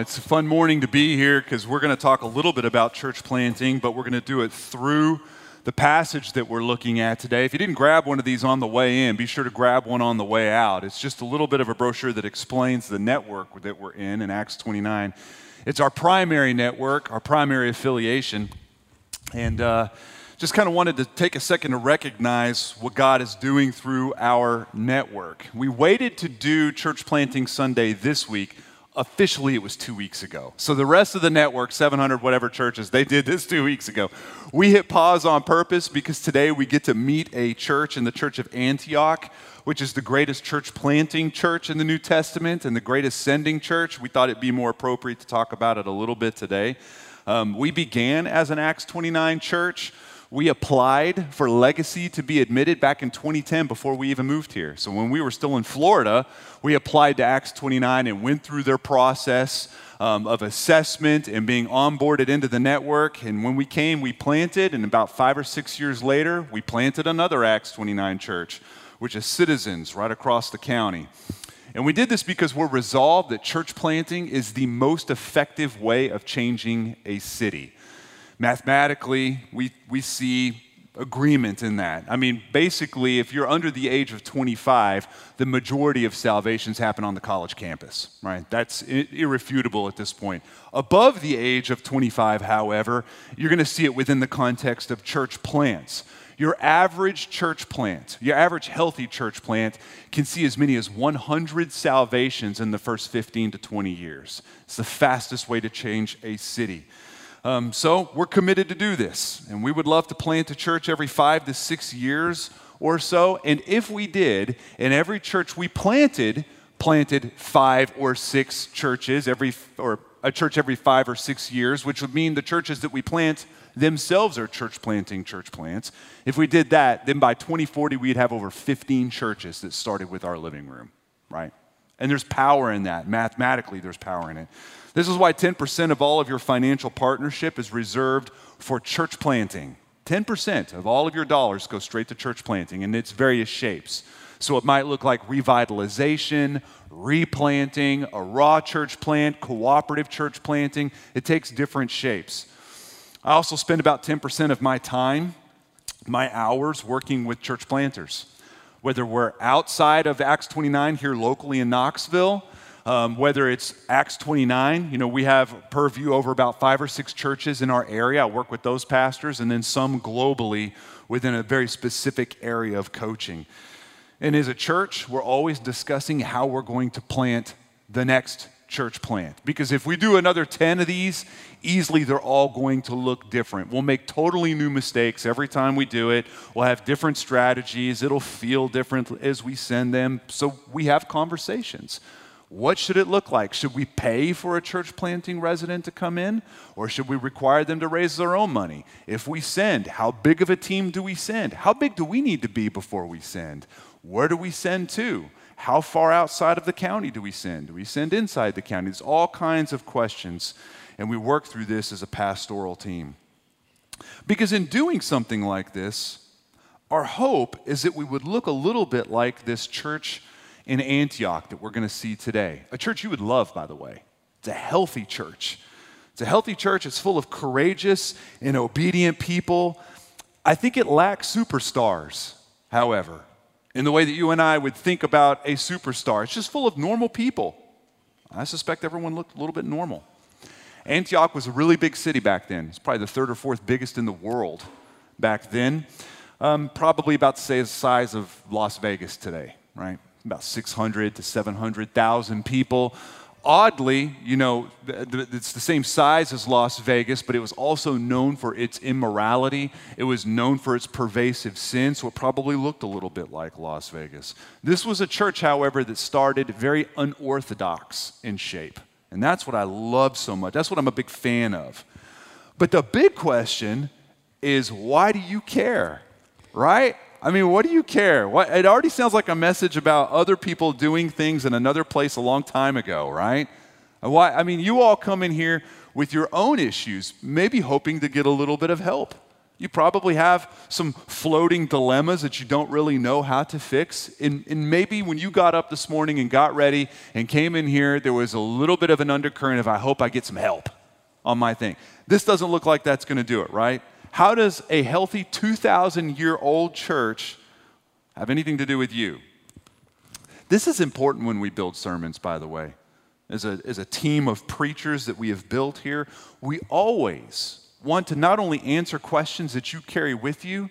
It's a fun morning to be here because we're going to talk a little bit about church planting, but we're going to do it through the passage that we're looking at today. If you didn't grab one of these on the way in, be sure to grab one on the way out. It's just a little bit of a brochure that explains the network that we're in in Acts 29. It's our primary network, our primary affiliation. And uh, just kind of wanted to take a second to recognize what God is doing through our network. We waited to do Church Planting Sunday this week officially it was two weeks ago. So the rest of the network, 700 whatever churches, they did this two weeks ago. We hit pause on purpose because today we get to meet a church in the church of Antioch, which is the greatest church planting church in the New Testament and the greatest sending church. We thought it'd be more appropriate to talk about it a little bit today. Um, we began as an Acts 29 church. We applied for legacy to be admitted back in 2010 before we even moved here. So when we were still in Florida, we applied to Acts 29 and went through their process um, of assessment and being onboarded into the network. And when we came, we planted, and about five or six years later, we planted another Acts 29 church, which is Citizens right across the county. And we did this because we're resolved that church planting is the most effective way of changing a city. Mathematically, we, we see agreement in that. I mean, basically, if you're under the age of 25, the majority of salvations happen on the college campus, right? That's irrefutable at this point. Above the age of 25, however, you're going to see it within the context of church plants. Your average church plant, your average healthy church plant, can see as many as 100 salvations in the first 15 to 20 years. It's the fastest way to change a city. Um, so we're committed to do this, and we would love to plant a church every five to six years or so. And if we did, in every church we planted, planted five or six churches every, or a church every five or six years, which would mean the churches that we plant themselves are church planting church plants. If we did that, then by 2040 we'd have over 15 churches that started with our living room, right? And there's power in that. Mathematically, there's power in it. This is why 10% of all of your financial partnership is reserved for church planting. 10% of all of your dollars go straight to church planting in its various shapes. So it might look like revitalization, replanting, a raw church plant, cooperative church planting. It takes different shapes. I also spend about 10% of my time, my hours, working with church planters. Whether we're outside of Acts 29 here locally in Knoxville, um, whether it's Acts 29, you know, we have purview over about five or six churches in our area. I work with those pastors, and then some globally within a very specific area of coaching. And as a church, we're always discussing how we're going to plant the next church plant. Because if we do another 10 of these, easily they're all going to look different. We'll make totally new mistakes every time we do it. We'll have different strategies. It'll feel different as we send them. So we have conversations. What should it look like? Should we pay for a church planting resident to come in? Or should we require them to raise their own money? If we send, how big of a team do we send? How big do we need to be before we send? Where do we send to? How far outside of the county do we send? Do we send inside the county? There's all kinds of questions, and we work through this as a pastoral team. Because in doing something like this, our hope is that we would look a little bit like this church in Antioch that we're going to see today. A church you would love, by the way. It's a healthy church. It's a healthy church. It's full of courageous and obedient people. I think it lacks superstars, however, in the way that you and I would think about a superstar. It's just full of normal people. I suspect everyone looked a little bit normal. Antioch was a really big city back then. It's probably the third or fourth biggest in the world back then. Um, probably about the size of Las Vegas today, right? About 600 to 700,000 people. Oddly, you know, it's the same size as Las Vegas, but it was also known for its immorality. It was known for its pervasive sin, so it probably looked a little bit like Las Vegas. This was a church, however, that started very unorthodox in shape. And that's what I love so much. That's what I'm a big fan of. But the big question is why do you care? Right? I mean, what do you care? What, it already sounds like a message about other people doing things in another place a long time ago, right? Why, I mean, you all come in here with your own issues, maybe hoping to get a little bit of help. You probably have some floating dilemmas that you don't really know how to fix. And, and, maybe when you got up this morning and got ready and came in here, there was a little bit of an undercurrent of, I hope I get some help on my thing. This doesn't look like that's going to do it, right? How does a healthy 2,000 year old church have anything to do with you? This is important when we build sermons, by the way. As a, as a team of preachers that we have built here, we always want to not only answer questions that you carry with you,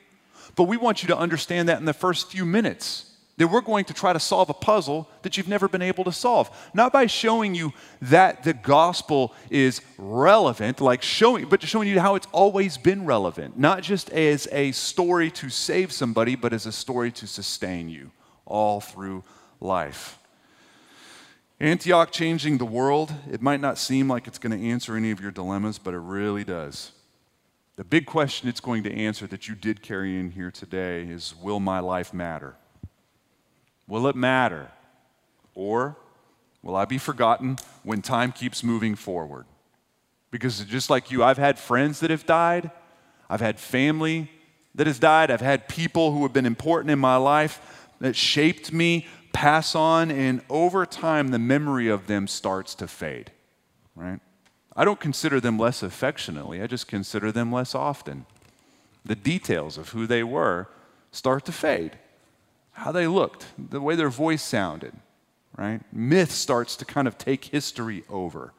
but we want you to understand that in the first few minutes. That we're going to try to solve a puzzle that you've never been able to solve. Not by showing you that the gospel is relevant, like showing, but just showing you how it's always been relevant. Not just as a story to save somebody, but as a story to sustain you all through life. Antioch changing the world, it might not seem like it's going to answer any of your dilemmas, but it really does. The big question it's going to answer that you did carry in here today is Will my life matter? Will it matter? Or will I be forgotten when time keeps moving forward? Because just like you, I've had friends that have died, I've had family that has died, I've had people who have been important in my life that shaped me pass on, and over time, the memory of them starts to fade, right? I don't consider them less affectionately, I just consider them less often. The details of who they were start to fade. How they looked, the way their voice sounded, right? Myth starts to kind of take history over.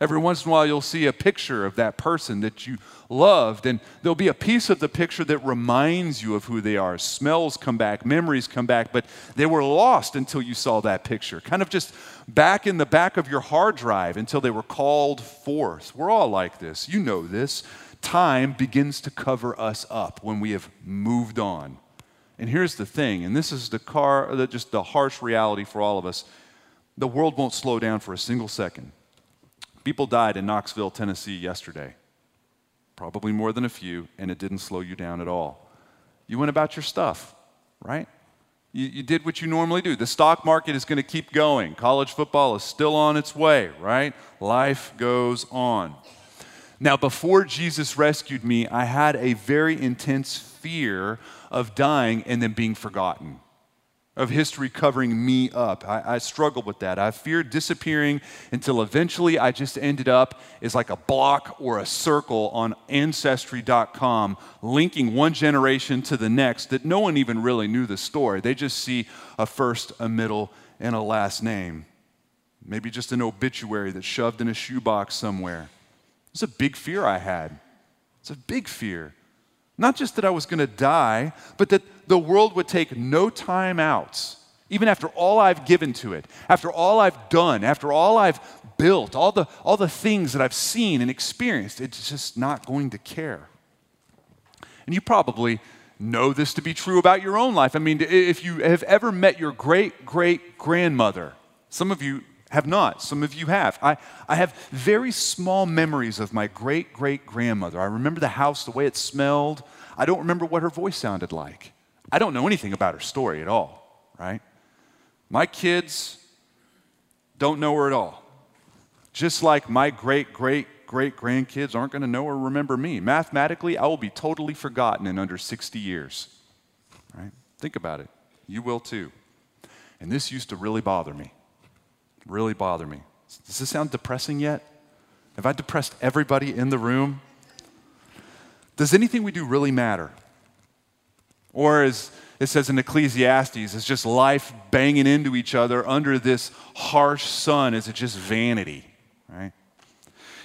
Every once in a while, you'll see a picture of that person that you loved, and there'll be a piece of the picture that reminds you of who they are. Smells come back, memories come back, but they were lost until you saw that picture. Kind of just back in the back of your hard drive until they were called forth. We're all like this. You know this. Time begins to cover us up when we have moved on. And here's the thing, and this is the car, just the harsh reality for all of us the world won't slow down for a single second. People died in Knoxville, Tennessee yesterday. Probably more than a few, and it didn't slow you down at all. You went about your stuff, right? You, you did what you normally do. The stock market is going to keep going. College football is still on its way, right? Life goes on. Now, before Jesus rescued me, I had a very intense fear of dying and then being forgotten of history covering me up. I, I, struggled with that. I feared disappearing until eventually I just ended up as like a block or a circle on Ancestry.com, linking one generation to the next that no one even really knew the story. They just see a first, a middle, and a last name. Maybe just an obituary that's shoved in a shoebox somewhere. It's a big fear I had. It's a big fear. Not just that I was going to die, but that the world would take no time out, even after all I've given to it, after all I've done, after all I've built, all the, all the things that I've seen and experienced, it's just not going to care. And you probably know this to be true about your own life. I mean, if you have ever met your great great grandmother, some of you have not. Some of you have. I, I have very small memories of my great great grandmother. I remember the house, the way it smelled. I don't remember what her voice sounded like. I don't know anything about her story at all, right? My kids don't know her at all. Just like my great great great grandkids aren't going to know or remember me. Mathematically, I will be totally forgotten in under 60 years. Right? Think about it. You will too. And this used to really bother me really bother me. Does this sound depressing yet? Have I depressed everybody in the room? Does anything we do really matter? Or as it says in Ecclesiastes, it's just life banging into each other under this harsh sun. Is it just vanity? Right?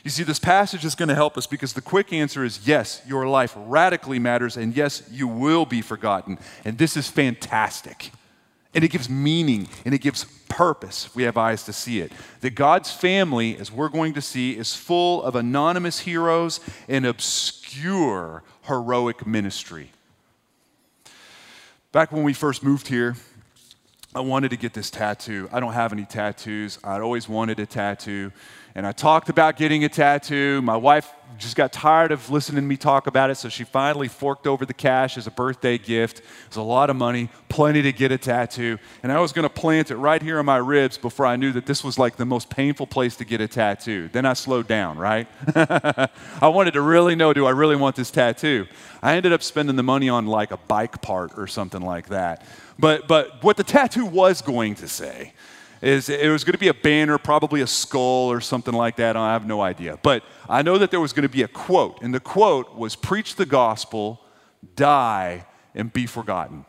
You see, this passage is going to help us because the quick answer is yes, your life radically matters, and yes, you will be forgotten. And this is fantastic. And it gives meaning and it gives purpose we have eyes to see it. That God's family, as we're going to see, is full of anonymous heroes and obscure heroic ministry. Back when we first moved here, I wanted to get this tattoo. I don't have any tattoos. I'd always wanted a tattoo. And I talked about getting a tattoo. My wife just got tired of listening to me talk about it, so she finally forked over the cash as a birthday gift. It was a lot of money, plenty to get a tattoo. And I was going to plant it right here on my ribs before I knew that this was like the most painful place to get a tattoo. Then I slowed down, right? I wanted to really know do I really want this tattoo? I ended up spending the money on like a bike part or something like that. But, but what the tattoo was going to say is it was going to be a banner, probably a skull or something like that. I have no idea. But I know that there was going to be a quote, and the quote was Preach the gospel, die, and be forgotten,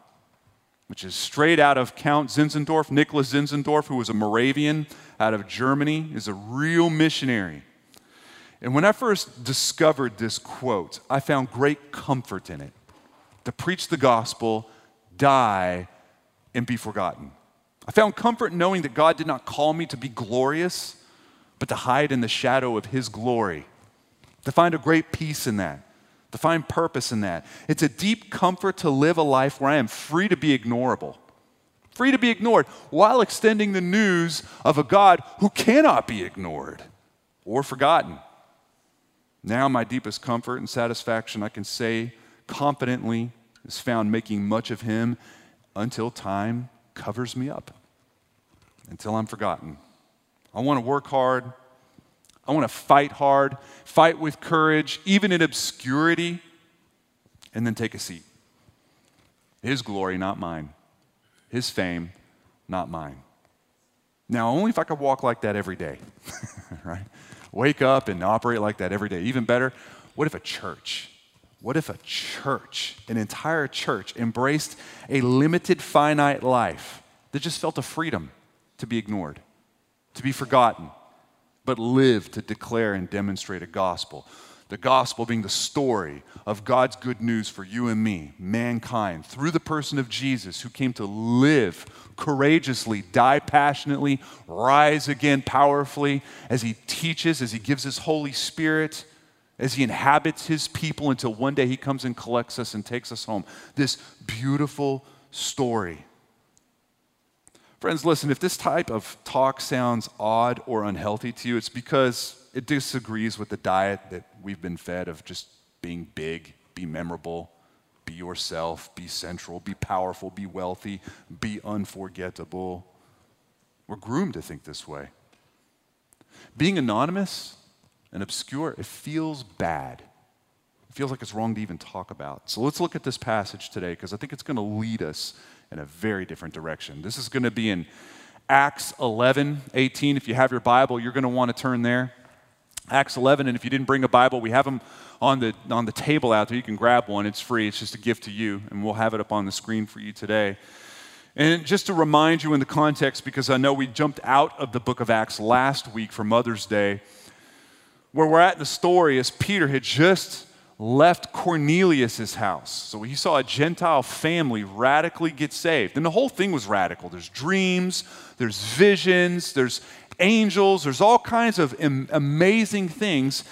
which is straight out of Count Zinzendorf. Nicholas Zinzendorf, who was a Moravian out of Germany, is a real missionary. And when I first discovered this quote, I found great comfort in it. To preach the gospel, die, and be forgotten. I found comfort knowing that God did not call me to be glorious, but to hide in the shadow of His glory, to find a great peace in that, to find purpose in that. It's a deep comfort to live a life where I am free to be ignorable, free to be ignored, while extending the news of a God who cannot be ignored or forgotten. Now, my deepest comfort and satisfaction, I can say confidently, is found making much of Him until time covers me up until I'm forgotten. I want to work hard. I want to fight hard, fight with courage, even in obscurity, and then take a seat. His glory, not mine. His fame, not mine. Now, only if I could walk like that every day, right? Wake up and operate like that every day. Even better, what if a church what if a church, an entire church, embraced a limited, finite life that just felt a freedom to be ignored, to be forgotten, but live to declare and demonstrate a gospel? The gospel being the story of God's good news for you and me, mankind, through the person of Jesus, who came to live courageously, die passionately, rise again powerfully as he teaches, as he gives his Holy Spirit as he inhabits his people until one day he comes and collects us and takes us home. This beautiful story. Friends, listen, if this type of talk sounds odd or unhealthy to you, it's because it disagrees with the diet that we've been fed of just being big, be memorable, be yourself, be central, be powerful, be wealthy, be unforgettable. We're groomed to think this way. Being anonymous, and obscure, it feels bad. It feels like it's wrong to even talk about. So let's look at this passage today because I think it's going to lead us in a very different direction. This is going to be in Acts 11, 18. If you have your Bible, you're going to want to turn there. Acts 11, and if you didn't bring a Bible, we have them on the, on the table out there. You can grab one, it's free, it's just a gift to you, and we'll have it up on the screen for you today. And just to remind you in the context, because I know we jumped out of the book of Acts last week for Mother's Day, where we're at in the story is Peter had just left Cornelius' house. So he saw a Gentile family radically get saved. And the whole thing was radical. There's dreams, there's visions, there's angels, there's all kinds of amazing things.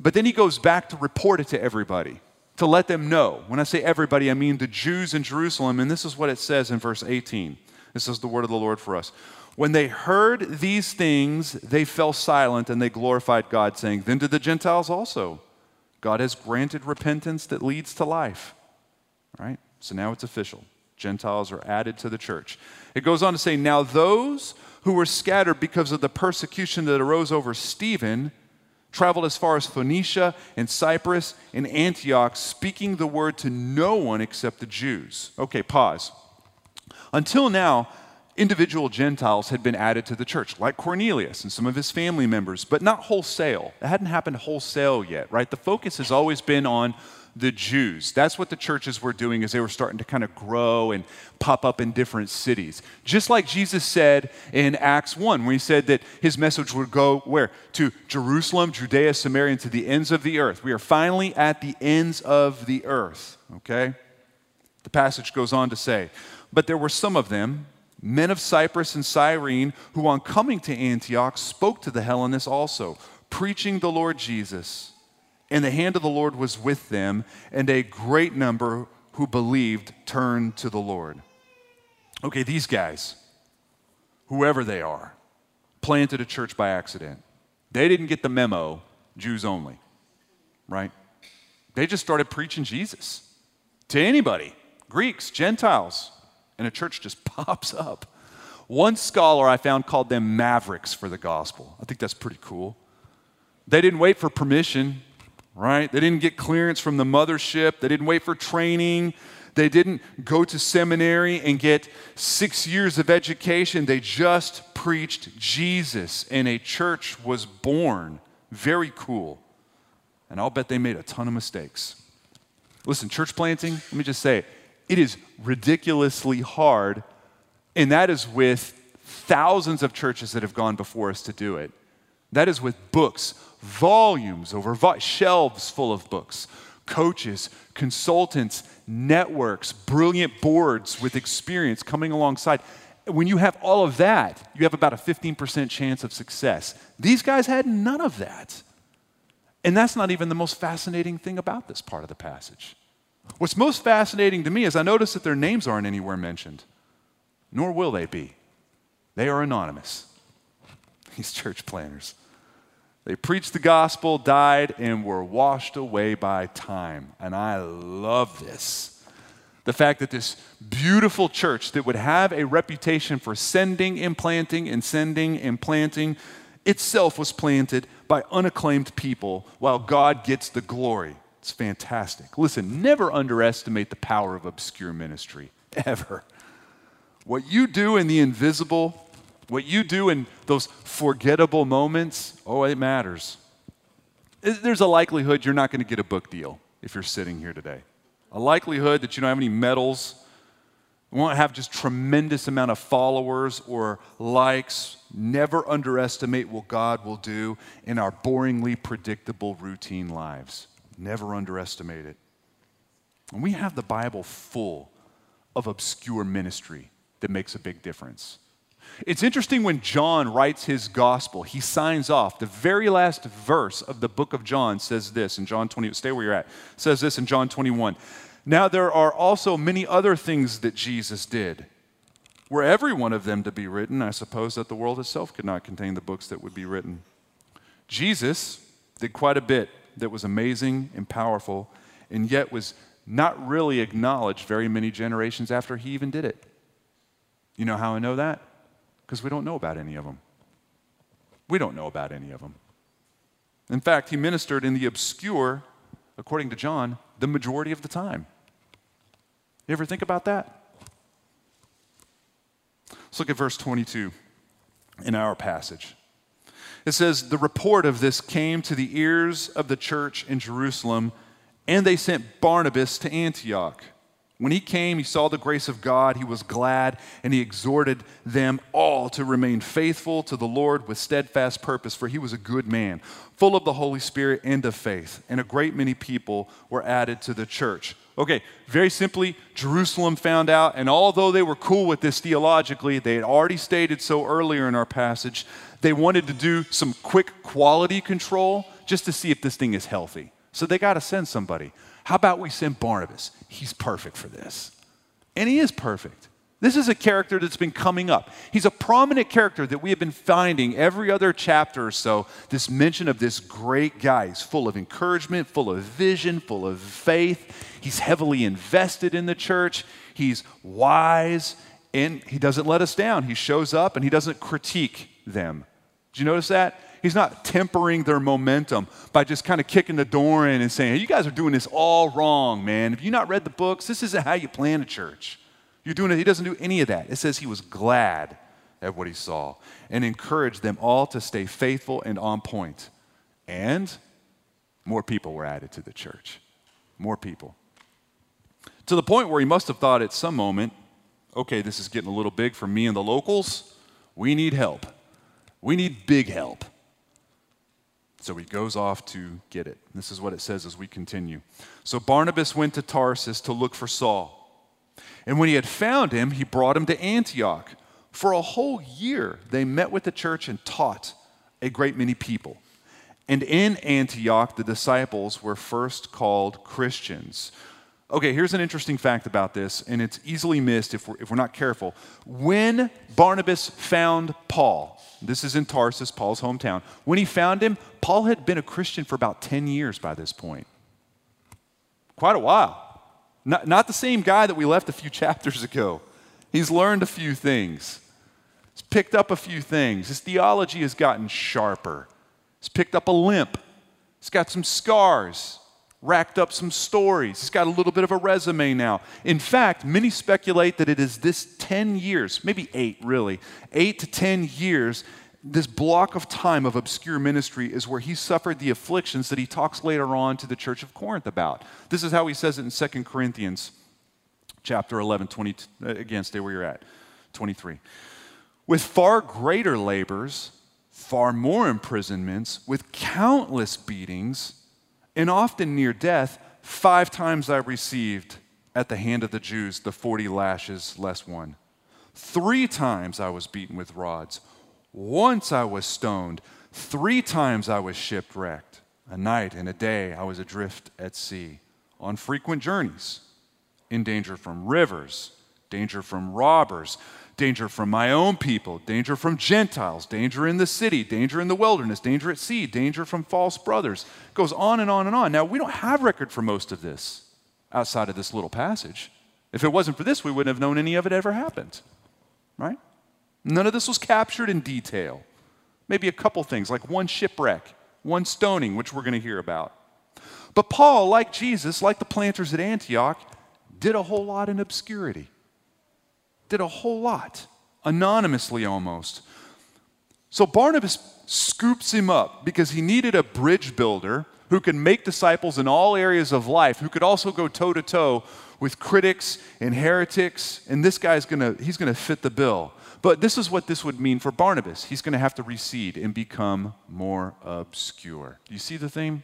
But then he goes back to report it to everybody, to let them know. When I say everybody, I mean the Jews in Jerusalem. And this is what it says in verse 18. This is the word of the Lord for us. When they heard these things, they fell silent and they glorified God, saying, Then to the Gentiles also, God has granted repentance that leads to life. Right? So now it's official. Gentiles are added to the church. It goes on to say, Now those who were scattered because of the persecution that arose over Stephen traveled as far as Phoenicia and Cyprus and Antioch, speaking the word to no one except the Jews. Okay, pause. Until now, individual Gentiles had been added to the church, like Cornelius and some of his family members, but not wholesale. It hadn't happened wholesale yet, right? The focus has always been on the Jews. That's what the churches were doing as they were starting to kind of grow and pop up in different cities. Just like Jesus said in Acts 1, when he said that his message would go where? To Jerusalem, Judea, Samaria, and to the ends of the earth. We are finally at the ends of the earth, okay? The passage goes on to say, But there were some of them men of Cyprus and Cyrene, who on coming to Antioch spoke to the Hellenists also, preaching the Lord Jesus. And the hand of the Lord was with them, and a great number who believed turned to the Lord. Okay, these guys, whoever they are, planted a church by accident. They didn't get the memo, Jews only, right? They just started preaching Jesus to anybody Greeks, Gentiles, and a church just pops up. One scholar I found called them mavericks for the gospel. I think that's pretty cool. They didn't wait for permission, right? They didn't get clearance from the mothership, they didn't wait for training. They didn't go to seminary and get six years of education. They just preached Jesus, and a church was born. Very cool. And I'll bet they made a ton of mistakes. Listen, church planting, let me just say it, it is ridiculously hard, and that is with thousands of churches that have gone before us to do it. That is with books, volumes over vo- shelves full of books, coaches, consultants, networks, brilliant boards with experience coming alongside. When you have all of that, you have about a 15% chance of success. These guys had none of that. And that's not even the most fascinating thing about this part of the passage. What's most fascinating to me is I notice that their names aren't anywhere mentioned, nor will they be. They are anonymous, these church planters. They preached the gospel, died, and were washed away by time. And I love this. The fact that this beautiful church that would have a reputation for sending and planting and sending and planting itself was planted by unacclaimed people while God gets the glory. It's fantastic. Listen, never underestimate the power of obscure ministry, ever. What you do in the invisible what you do in those forgettable moments, oh, it matters. There's a likelihood you're not going to get a book deal if you're sitting here today. A likelihood that you don't have any medals, won't have just tremendous amount of followers or likes. Never underestimate what God will do in our boringly predictable routine lives. Never underestimate it. And we have the Bible full of obscure ministry that makes a big difference. It's interesting when John writes his gospel, he signs off. The very last verse of the book of John says this in John 20, stay where you're at, says this in John 21. Now there are also many other things that Jesus did. Were every one of them to be written, I suppose that the world itself could not contain the books that would be written. Jesus did quite a bit that was amazing and powerful, and yet was not really acknowledged very many generations after he even did it. You know how I know that? because we don't know about any of them. We don't know about any of them. In fact, he ministered in the obscure, according to John, the majority of the time. You ever think about that? Let's look at verse 22 in our passage. It says, The report of this came to the ears of the church in Jerusalem, and they sent Barnabas to Antioch. When he came, he saw the grace of God. He was glad, and he exhorted them all to remain faithful to the Lord with steadfast purpose, for he was a good man, full of the Holy Spirit and of faith. And a great many people were added to the church. Okay, very simply, Jerusalem found out, and although they were cool with this theologically, they had already stated so earlier in our passage, they wanted to do some quick quality control just to see if this thing is healthy. So they got to send somebody. How about we send Barnabas? He's perfect for this. And he is perfect. This is a character that's been coming up. He's a prominent character that we have been finding every other chapter or so. This mention of this great guy. He's full of encouragement, full of vision, full of faith. He's heavily invested in the church. He's wise, and he doesn't let us down. He shows up and he doesn't critique them. Did you notice that? He's not tempering their momentum by just kind of kicking the door in and saying, hey, you guys are doing this all wrong, man. If you not read the books, this isn't how you plan a church. You're doing it. He doesn't do any of that. It says he was glad at what he saw and encouraged them all to stay faithful and on point. And more people were added to the church. More people. To the point where he must have thought at some moment, okay, this is getting a little big for me and the locals. We need help. We need big help. So he goes off to get it. This is what it says as we continue. So Barnabas went to Tarsus to look for Saul. And when he had found him, he brought him to Antioch. For a whole year, they met with the church and taught a great many people. And in Antioch, the disciples were first called Christians. Okay, here's an interesting fact about this, and it's easily missed if we're, if we're not careful. When Barnabas found Paul, this is in Tarsus, Paul's hometown, when he found him, Paul had been a Christian for about 10 years by this point. Quite a while. Not, not the same guy that we left a few chapters ago. He's learned a few things, he's picked up a few things. His theology has gotten sharper, he's picked up a limp, he's got some scars racked up some stories. He's got a little bit of a resume now. In fact, many speculate that it is this 10 years, maybe eight really, eight to 10 years, this block of time of obscure ministry is where he suffered the afflictions that he talks later on to the church of Corinth about. This is how he says it in 2 Corinthians chapter 11, 20, again, stay where you're at, 23. With far greater labors, far more imprisonments, with countless beatings, and often near death, five times I received at the hand of the Jews the 40 lashes less one. Three times I was beaten with rods. Once I was stoned. Three times I was shipwrecked. A night and a day I was adrift at sea, on frequent journeys, in danger from rivers, danger from robbers, danger from my own people, danger from Gentiles, danger in the city, danger in the wilderness, danger at sea, danger from false brothers. It goes on and on and on. Now, we don't have record for most of this outside of this little passage. If it wasn't for this, we wouldn't have known any of it ever happened, right? None of this was captured in detail. Maybe a couple things, like one shipwreck, one stoning, which we're going to hear about. But Paul, like Jesus, like the planters at Antioch, did a whole lot in obscurity did a whole lot, anonymously almost. So Barnabas scoops him up because he needed a bridge builder who could make disciples in all areas of life, who could also go toe to toe with critics and heretics, and this guy's gonna, he's gonna fit the bill. But this is what this would mean for Barnabas. He's gonna have to recede and become more obscure. Do you see the theme?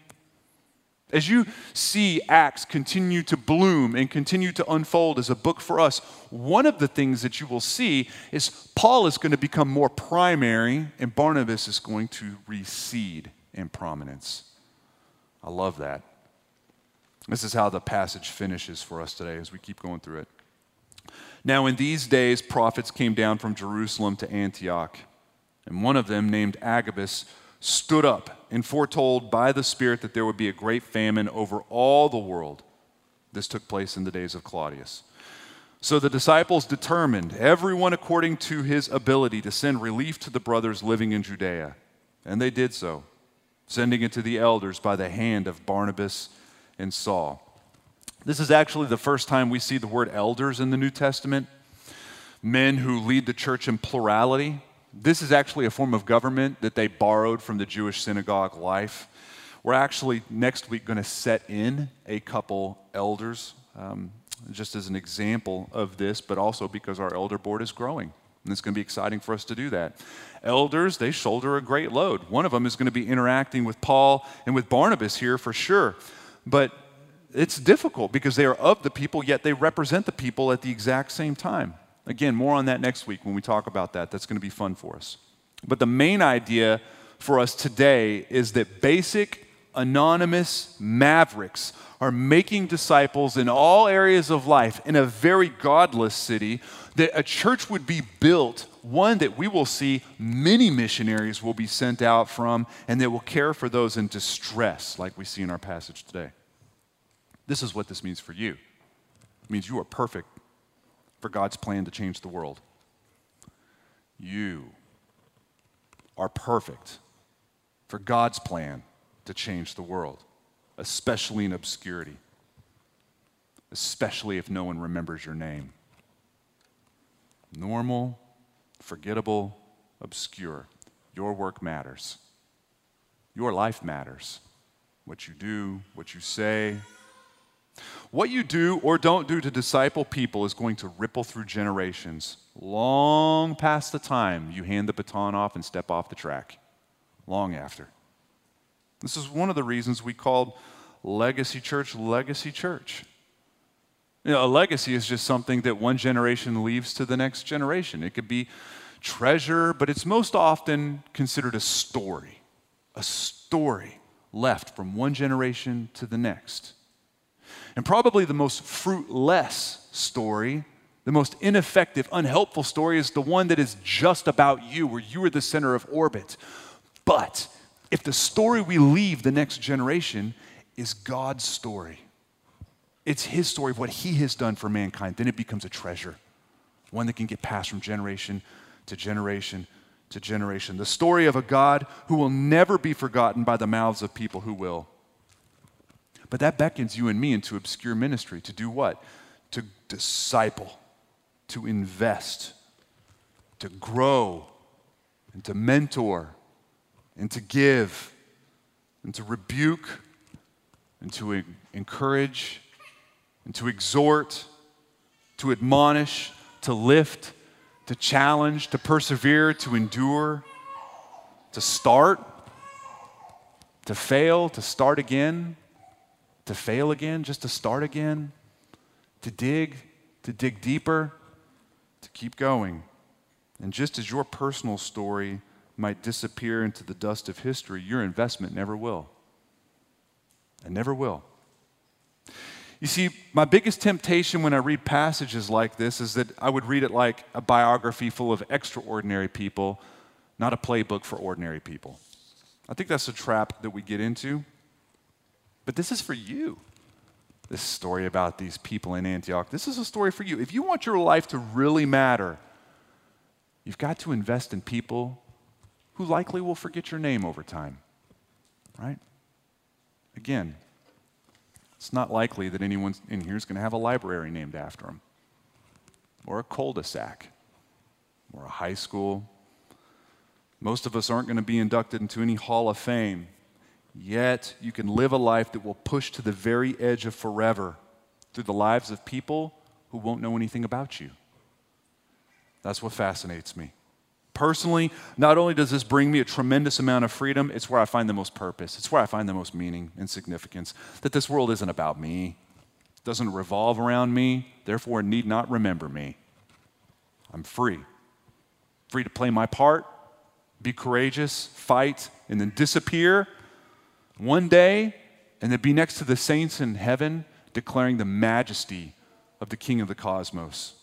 As you see Acts continue to bloom and continue to unfold as a book for us, one of the things that you will see is Paul is going to become more primary and Barnabas is going to recede in prominence. I love that. This is how the passage finishes for us today as we keep going through it. Now, in these days, prophets came down from Jerusalem to Antioch, and one of them, named Agabus, stood up and foretold by the Spirit that there would be a great famine over all the world. This took place in the days of Claudius. So the disciples determined, everyone according to his ability, to send relief to the brothers living in Judea. And they did so, sending it to the elders by the hand of Barnabas and Saul. This is actually the first time we see the word elders in the New Testament men who lead the church in plurality. This is actually a form of government that they borrowed from the Jewish synagogue life. We're actually next week going to set in a couple elders, um, just as an example of this, but also because our elder board is growing. And it's going to be exciting for us to do that. Elders, they shoulder a great load. One of them is going to be interacting with Paul and with Barnabas here for sure. But it's difficult because they are of the people, yet they represent the people at the exact same time. Again, more on that next week when we talk about that. That's going to be fun for us. But the main idea for us today is that basic, anonymous mavericks are making disciples in all areas of life in a very godless city, that a church would be built, one that we will see many missionaries will be sent out from, and that will care for those in distress, like we see in our passage today. This is what this means for you. It means you are perfect for God's plan to change the world. You are perfect for God's plan to change the world, especially in obscurity, especially if no one remembers your name. Normal, forgettable, obscure. Your work matters. Your life matters. What you do, what you say, what you do or don't do to disciple people is going to ripple through generations long past the time you hand the baton off and step off the track, long after. This is one of the reasons we called Legacy Church Legacy Church. You know, a legacy is just something that one generation leaves to the next generation. It could be treasure, but it's most often considered a story, a story left from one generation to the next. And probably the most fruitless story, the most ineffective, unhelpful story is the one that is just about you, where you are the center of orbit. But if the story we leave the next generation is God's story, it's His story of what He has done for mankind, then it becomes a treasure, one that can get passed from generation to generation to generation. The story of a God who will never be forgotten by the mouths of people who will. But that beckons you and me into obscure ministry to do what? To disciple, to invest, to grow, and to mentor, and to give, and to rebuke, and to encourage, and to exhort, to admonish, to lift, to challenge, to persevere, to endure, to start, to fail, to start again, to fail again, just to start again, to dig, to dig deeper, to keep going. And just as your personal story might disappear into the dust of history, your investment never will. And never will. You see, my biggest temptation when I read passages like this is that I would read it like a biography full of extraordinary people, not a playbook for ordinary people. I think that's a trap that we get into. But this is for you. This story about these people in Antioch, this is a story for you. If you want your life to really matter, you've got to invest in people who likely will forget your name over time, right? Again, it's not likely that anyone in here is going to have a library named after them, or a cul de sac, or a high school. Most of us aren't going to be inducted into any hall of fame. Yet, you can live a life that will push to the very edge of forever through the lives of people who won't know anything about you. That's what fascinates me. Personally, not only does this bring me a tremendous amount of freedom, it's where I find the most purpose. It's where I find the most meaning and significance. That this world isn't about me, it doesn't revolve around me, therefore, it need not remember me. I'm free. Free to play my part, be courageous, fight, and then disappear one day, and then be next to the saints in heaven, declaring the majesty of the King of the cosmos.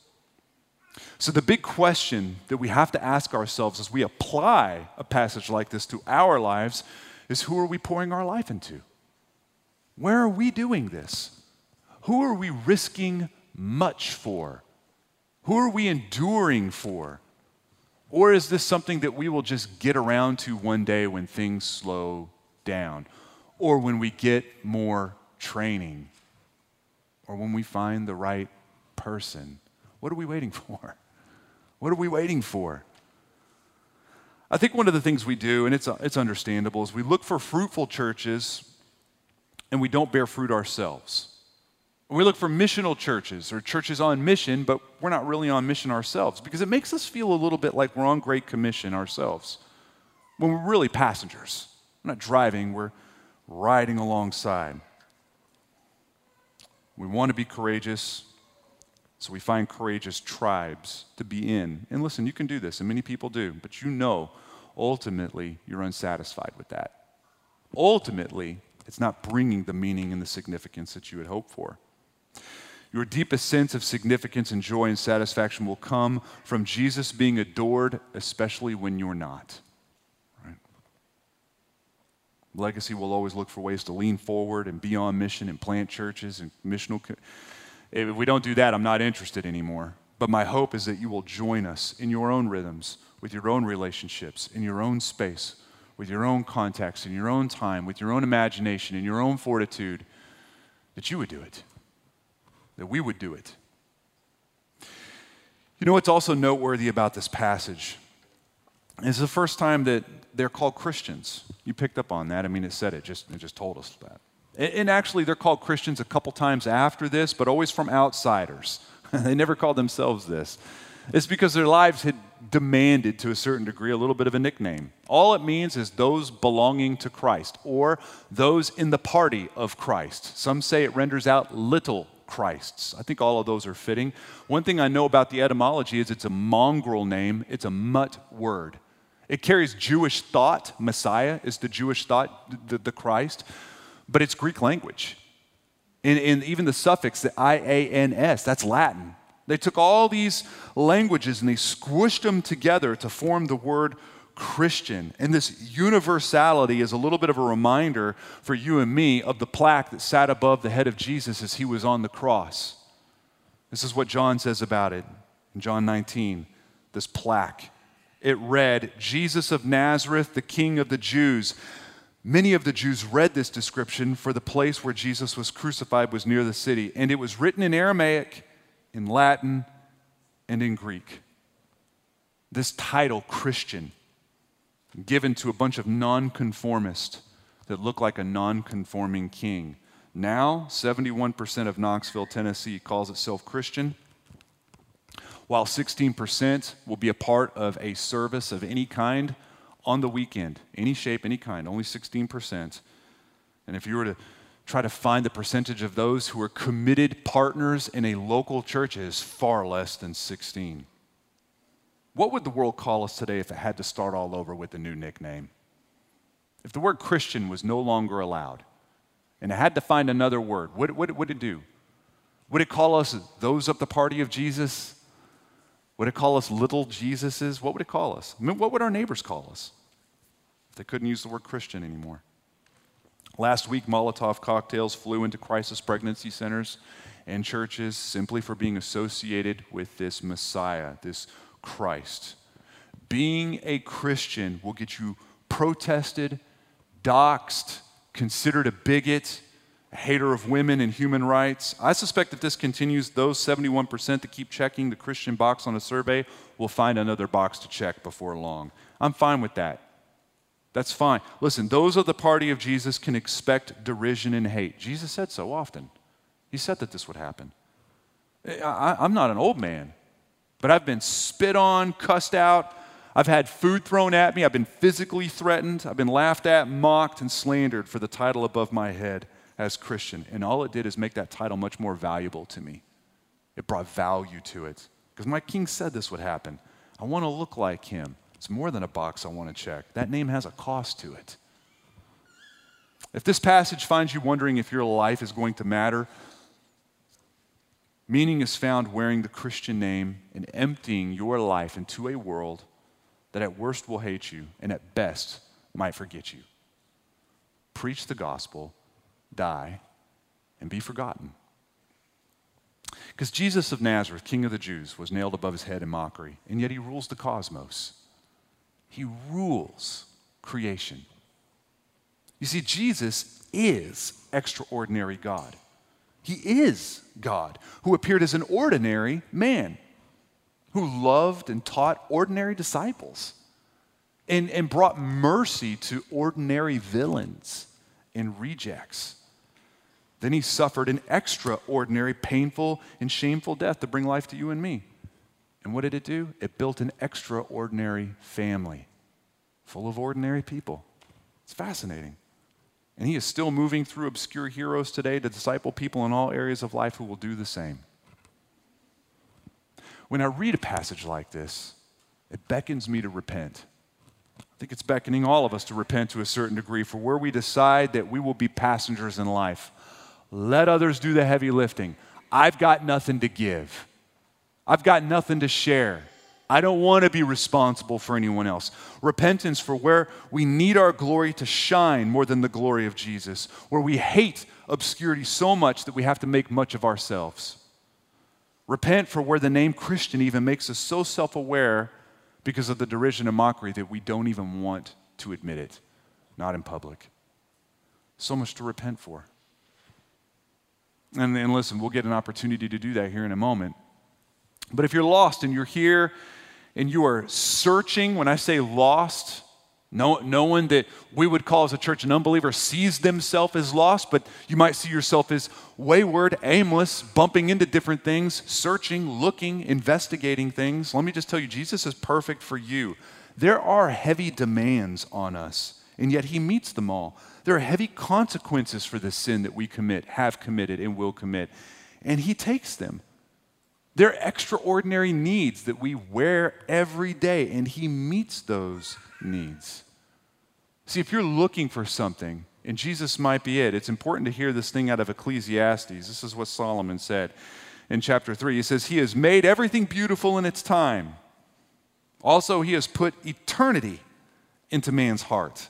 So, the big question that we have to ask ourselves as we apply a passage like this to our lives is who are we pouring our life into? Where are we doing this? Who are we risking much for? Who are we enduring for? Or is this something that we will just get around to one day when things slow down? Or when we get more training? Or when we find the right person? What are we waiting for? What are we waiting for? I think one of the things we do, and it's, it's understandable, is we look for fruitful churches and we don't bear fruit ourselves. We look for missional churches or churches on mission, but we're not really on mission ourselves because it makes us feel a little bit like we're on Great Commission ourselves when we're really passengers. We're not driving, we're riding alongside. We want to be courageous, so we find courageous tribes to be in. And listen, you can do this, and many people do, but you know ultimately you're unsatisfied with that. Ultimately, it's not bringing the meaning and the significance that you had hoped for. Your deepest sense of significance and joy and satisfaction will come from Jesus being adored, especially when you're not. Legacy will always look for ways to lean forward and be on mission and plant churches and missional. If we don't do that, I'm not interested anymore. But my hope is that you will join us in your own rhythms, with your own relationships, in your own space, with your own context, in your own time, with your own imagination, in your own fortitude, that you would do it, that we would do it. You know what's also noteworthy about this passage? It's the first time that they're called Christians. You picked up on that. I mean, it said it, just, it just told us that. And actually, they're called Christians a couple times after this, but always from outsiders. they never called themselves this. It's because their lives had demanded, to a certain degree, a little bit of a nickname. All it means is those belonging to Christ or those in the party of Christ. Some say it renders out little Christs. I think all of those are fitting. One thing I know about the etymology is it's a mongrel name, it's a mutt word. It carries Jewish thought. Messiah is the Jewish thought, the, the Christ but it's Greek language. And, and even the suffix, the I A N S, that's Latin. They took all these languages and they squished them together to form the word Christian. And this universality is a little bit of a reminder for you and me of the plaque that sat above the head of Jesus as he was on the cross. This is what John says about it in John 19, this plaque. It read, Jesus of Nazareth, the King of the Jews. Many of the Jews read this description, for the place where Jesus was crucified was near the city, and it was written in Aramaic, in Latin, and in Greek. This title, Christian, given to a bunch of nonconformists that look like a nonconforming king. Now, 71% of Knoxville, Tennessee calls itself Christian, while 16% will be a part of a service of any kind on the weekend, any shape, any kind, only 16%. And if you were to try to find the percentage of those who are committed partners in a local church, it is far less than 16. What would the world call us today if it had to start all over with a new nickname? If the word Christian was no longer allowed and it had to find another word, what would it do? Would it call us those of the party of Jesus? Would it call us little Jesuses? What would it call us? I mean, what would our neighbors call us if they couldn't use the word Christian anymore? Last week, Molotov cocktails flew into crisis pregnancy centers and churches simply for being associated with this Messiah, this Christ. Being a Christian will get you protested, doxxed, considered a bigot, a hater of women and human rights. I suspect if this continues, those 71% that keep checking the Christian box on a survey will find another box to check before long. I'm fine with that. That's fine. Listen, those of the party of Jesus can expect derision and hate. Jesus said so often. He said that this would happen. Eh, I, am not an old man. But I've been spit on, cussed out. I've had food thrown at me. I've been physically threatened. I've been laughed at, mocked, and slandered for the title above my head as Christian. And all it did is make that title much more valuable to me. It brought value to it. Because my king said this would happen. I want to look like him. It's more than a box I want to check. That name has a cost to it. If this passage finds you wondering if your life is going to matter, Meaning is found wearing the Christian name and emptying your life into a world that at worst will hate you and at best might forget you. Preach the gospel, die, and be forgotten. Because Jesus of Nazareth, King of the Jews, was nailed above his head in mockery, and yet he rules the cosmos. He rules creation. You see, Jesus is extraordinary God. He is God, who appeared as an ordinary man, who loved and taught ordinary disciples and, and brought mercy to ordinary villains and rejects. Then he suffered an extraordinary, painful, and shameful death to bring life to you and me. And what did it do? It built an extraordinary family full of ordinary people. It's fascinating. And he is still moving through obscure heroes today to disciple people in all areas of life who will do the same. When I read a passage like this, it beckons me to repent. I think it's beckoning all of us to repent to a certain degree for where we decide that we will be passengers in life. Let others do the heavy lifting. I've got nothing to give, I've got nothing to share. I don't want to be responsible for anyone else. Repentance for where we need our glory to shine more than the glory of Jesus, where we hate obscurity so much that we have to make much of ourselves. Repent for where the name Christian even makes us so self aware because of the derision and mockery that we don't even want to admit it, not in public. So much to repent for. And, and listen, we'll get an opportunity to do that here in a moment. But if you're lost and you're here and you are searching, when I say lost, no, no one that we would call as a church an unbeliever sees themselves as lost, but you might see yourself as wayward, aimless, bumping into different things, searching, looking, investigating things. Let me just tell you, Jesus is perfect for you. There are heavy demands on us, and yet He meets them all. There are heavy consequences for the sin that we commit, have committed, and will commit, and He takes them. They're extraordinary needs that we wear every day, and He meets those needs. See, if you're looking for something And Jesus might be it. It's important to hear this thing out of Ecclesiastes. This is what Solomon said in chapter 3. He says, He has made everything beautiful in its time. Also, He has put eternity into man's heart,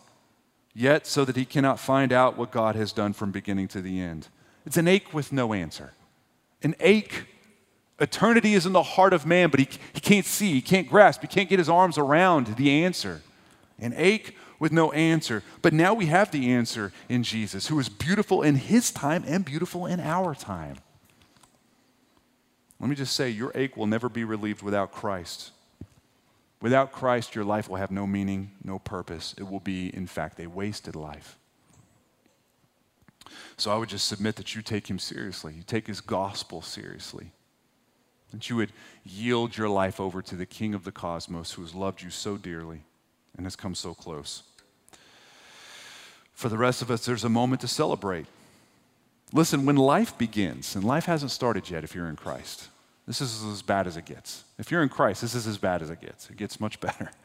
yet so that he cannot find out what God has done from beginning to the end. It's an ache with no answer. An ache. Eternity is in the heart of man, but he, he can't see, he can't grasp, he can't get his arms around the answer. An ache with no answer. But now we have the answer in Jesus, who is beautiful in his time and beautiful in our time. Let me just say, your ache will never be relieved without Christ. Without Christ, your life will have no meaning, no purpose. It will be, in fact, a wasted life. So I would just submit that you take him seriously. You take his gospel seriously. That you would yield your life over to the King of the cosmos who has loved you so dearly and has come so close. For the rest of us, there's a moment to celebrate. Listen, when life begins, and life hasn't started yet if you're in Christ, this is as bad as it gets. If you're in Christ, this is as bad as it gets. It gets much better.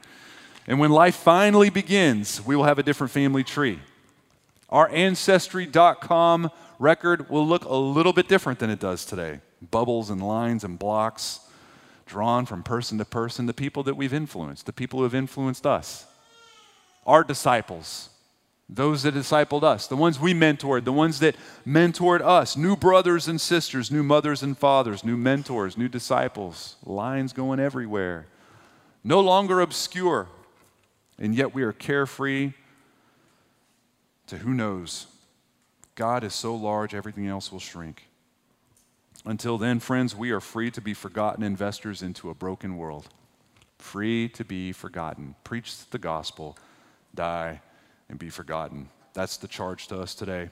And when life finally begins, we will have a different family tree. Our Ancestry.com record will look a little bit different than it does today. Bubbles and lines and blocks drawn from person to person, the people that we've influenced, the people who have influenced us, our disciples, those that discipled us, the ones we mentored, the ones that mentored us, new brothers and sisters, new mothers and fathers, new mentors, new disciples, lines going everywhere. No longer obscure, and yet we are carefree to who knows. God is so large, everything else will shrink. Until then, friends, we are free to be forgotten investors into a broken world. Free to be forgotten. Preach the gospel, die and be forgotten. That's the charge to us today.